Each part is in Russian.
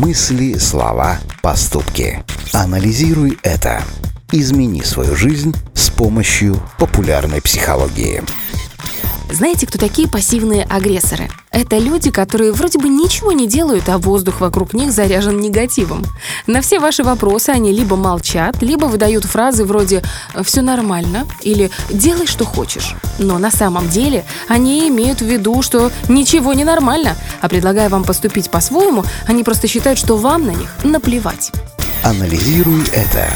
Мысли, слова, поступки. Анализируй это. Измени свою жизнь с помощью популярной психологии. Знаете, кто такие пассивные агрессоры? Это люди, которые вроде бы ничего не делают, а воздух вокруг них заряжен негативом. На все ваши вопросы они либо молчат, либо выдают фразы вроде «все нормально» или «делай, что хочешь». Но на самом деле они имеют в виду, что ничего не нормально, а предлагая вам поступить по-своему, они просто считают, что вам на них наплевать. Анализируй это.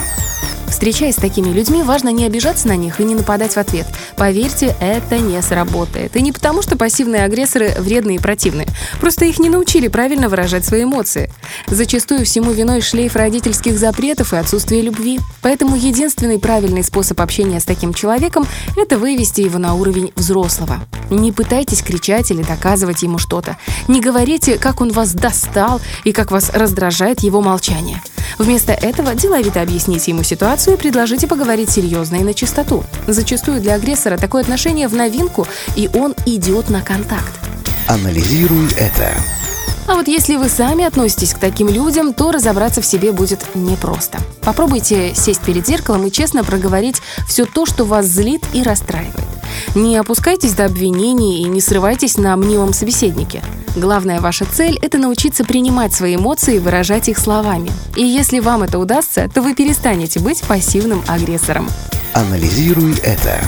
Встречаясь с такими людьми, важно не обижаться на них и не нападать в ответ. Поверьте, это не сработает. И не потому, что пассивные агрессоры вредные и противные. Просто их не научили правильно выражать свои эмоции. Зачастую всему виной шлейф родительских запретов и отсутствие любви. Поэтому единственный правильный способ общения с таким человеком – это вывести его на уровень взрослого. Не пытайтесь кричать или доказывать ему что-то. Не говорите, как он вас достал и как вас раздражает его молчание. Вместо этого деловито объясните ему ситуацию и предложите поговорить серьезно и на чистоту. Зачастую для агрессора такое отношение в новинку, и он идет на контакт. Анализируй это. А вот если вы сами относитесь к таким людям, то разобраться в себе будет непросто. Попробуйте сесть перед зеркалом и честно проговорить все то, что вас злит и расстраивает. Не опускайтесь до обвинений и не срывайтесь на мнимом собеседнике. Главная ваша цель – это научиться принимать свои эмоции и выражать их словами. И если вам это удастся, то вы перестанете быть пассивным агрессором. Анализируй это.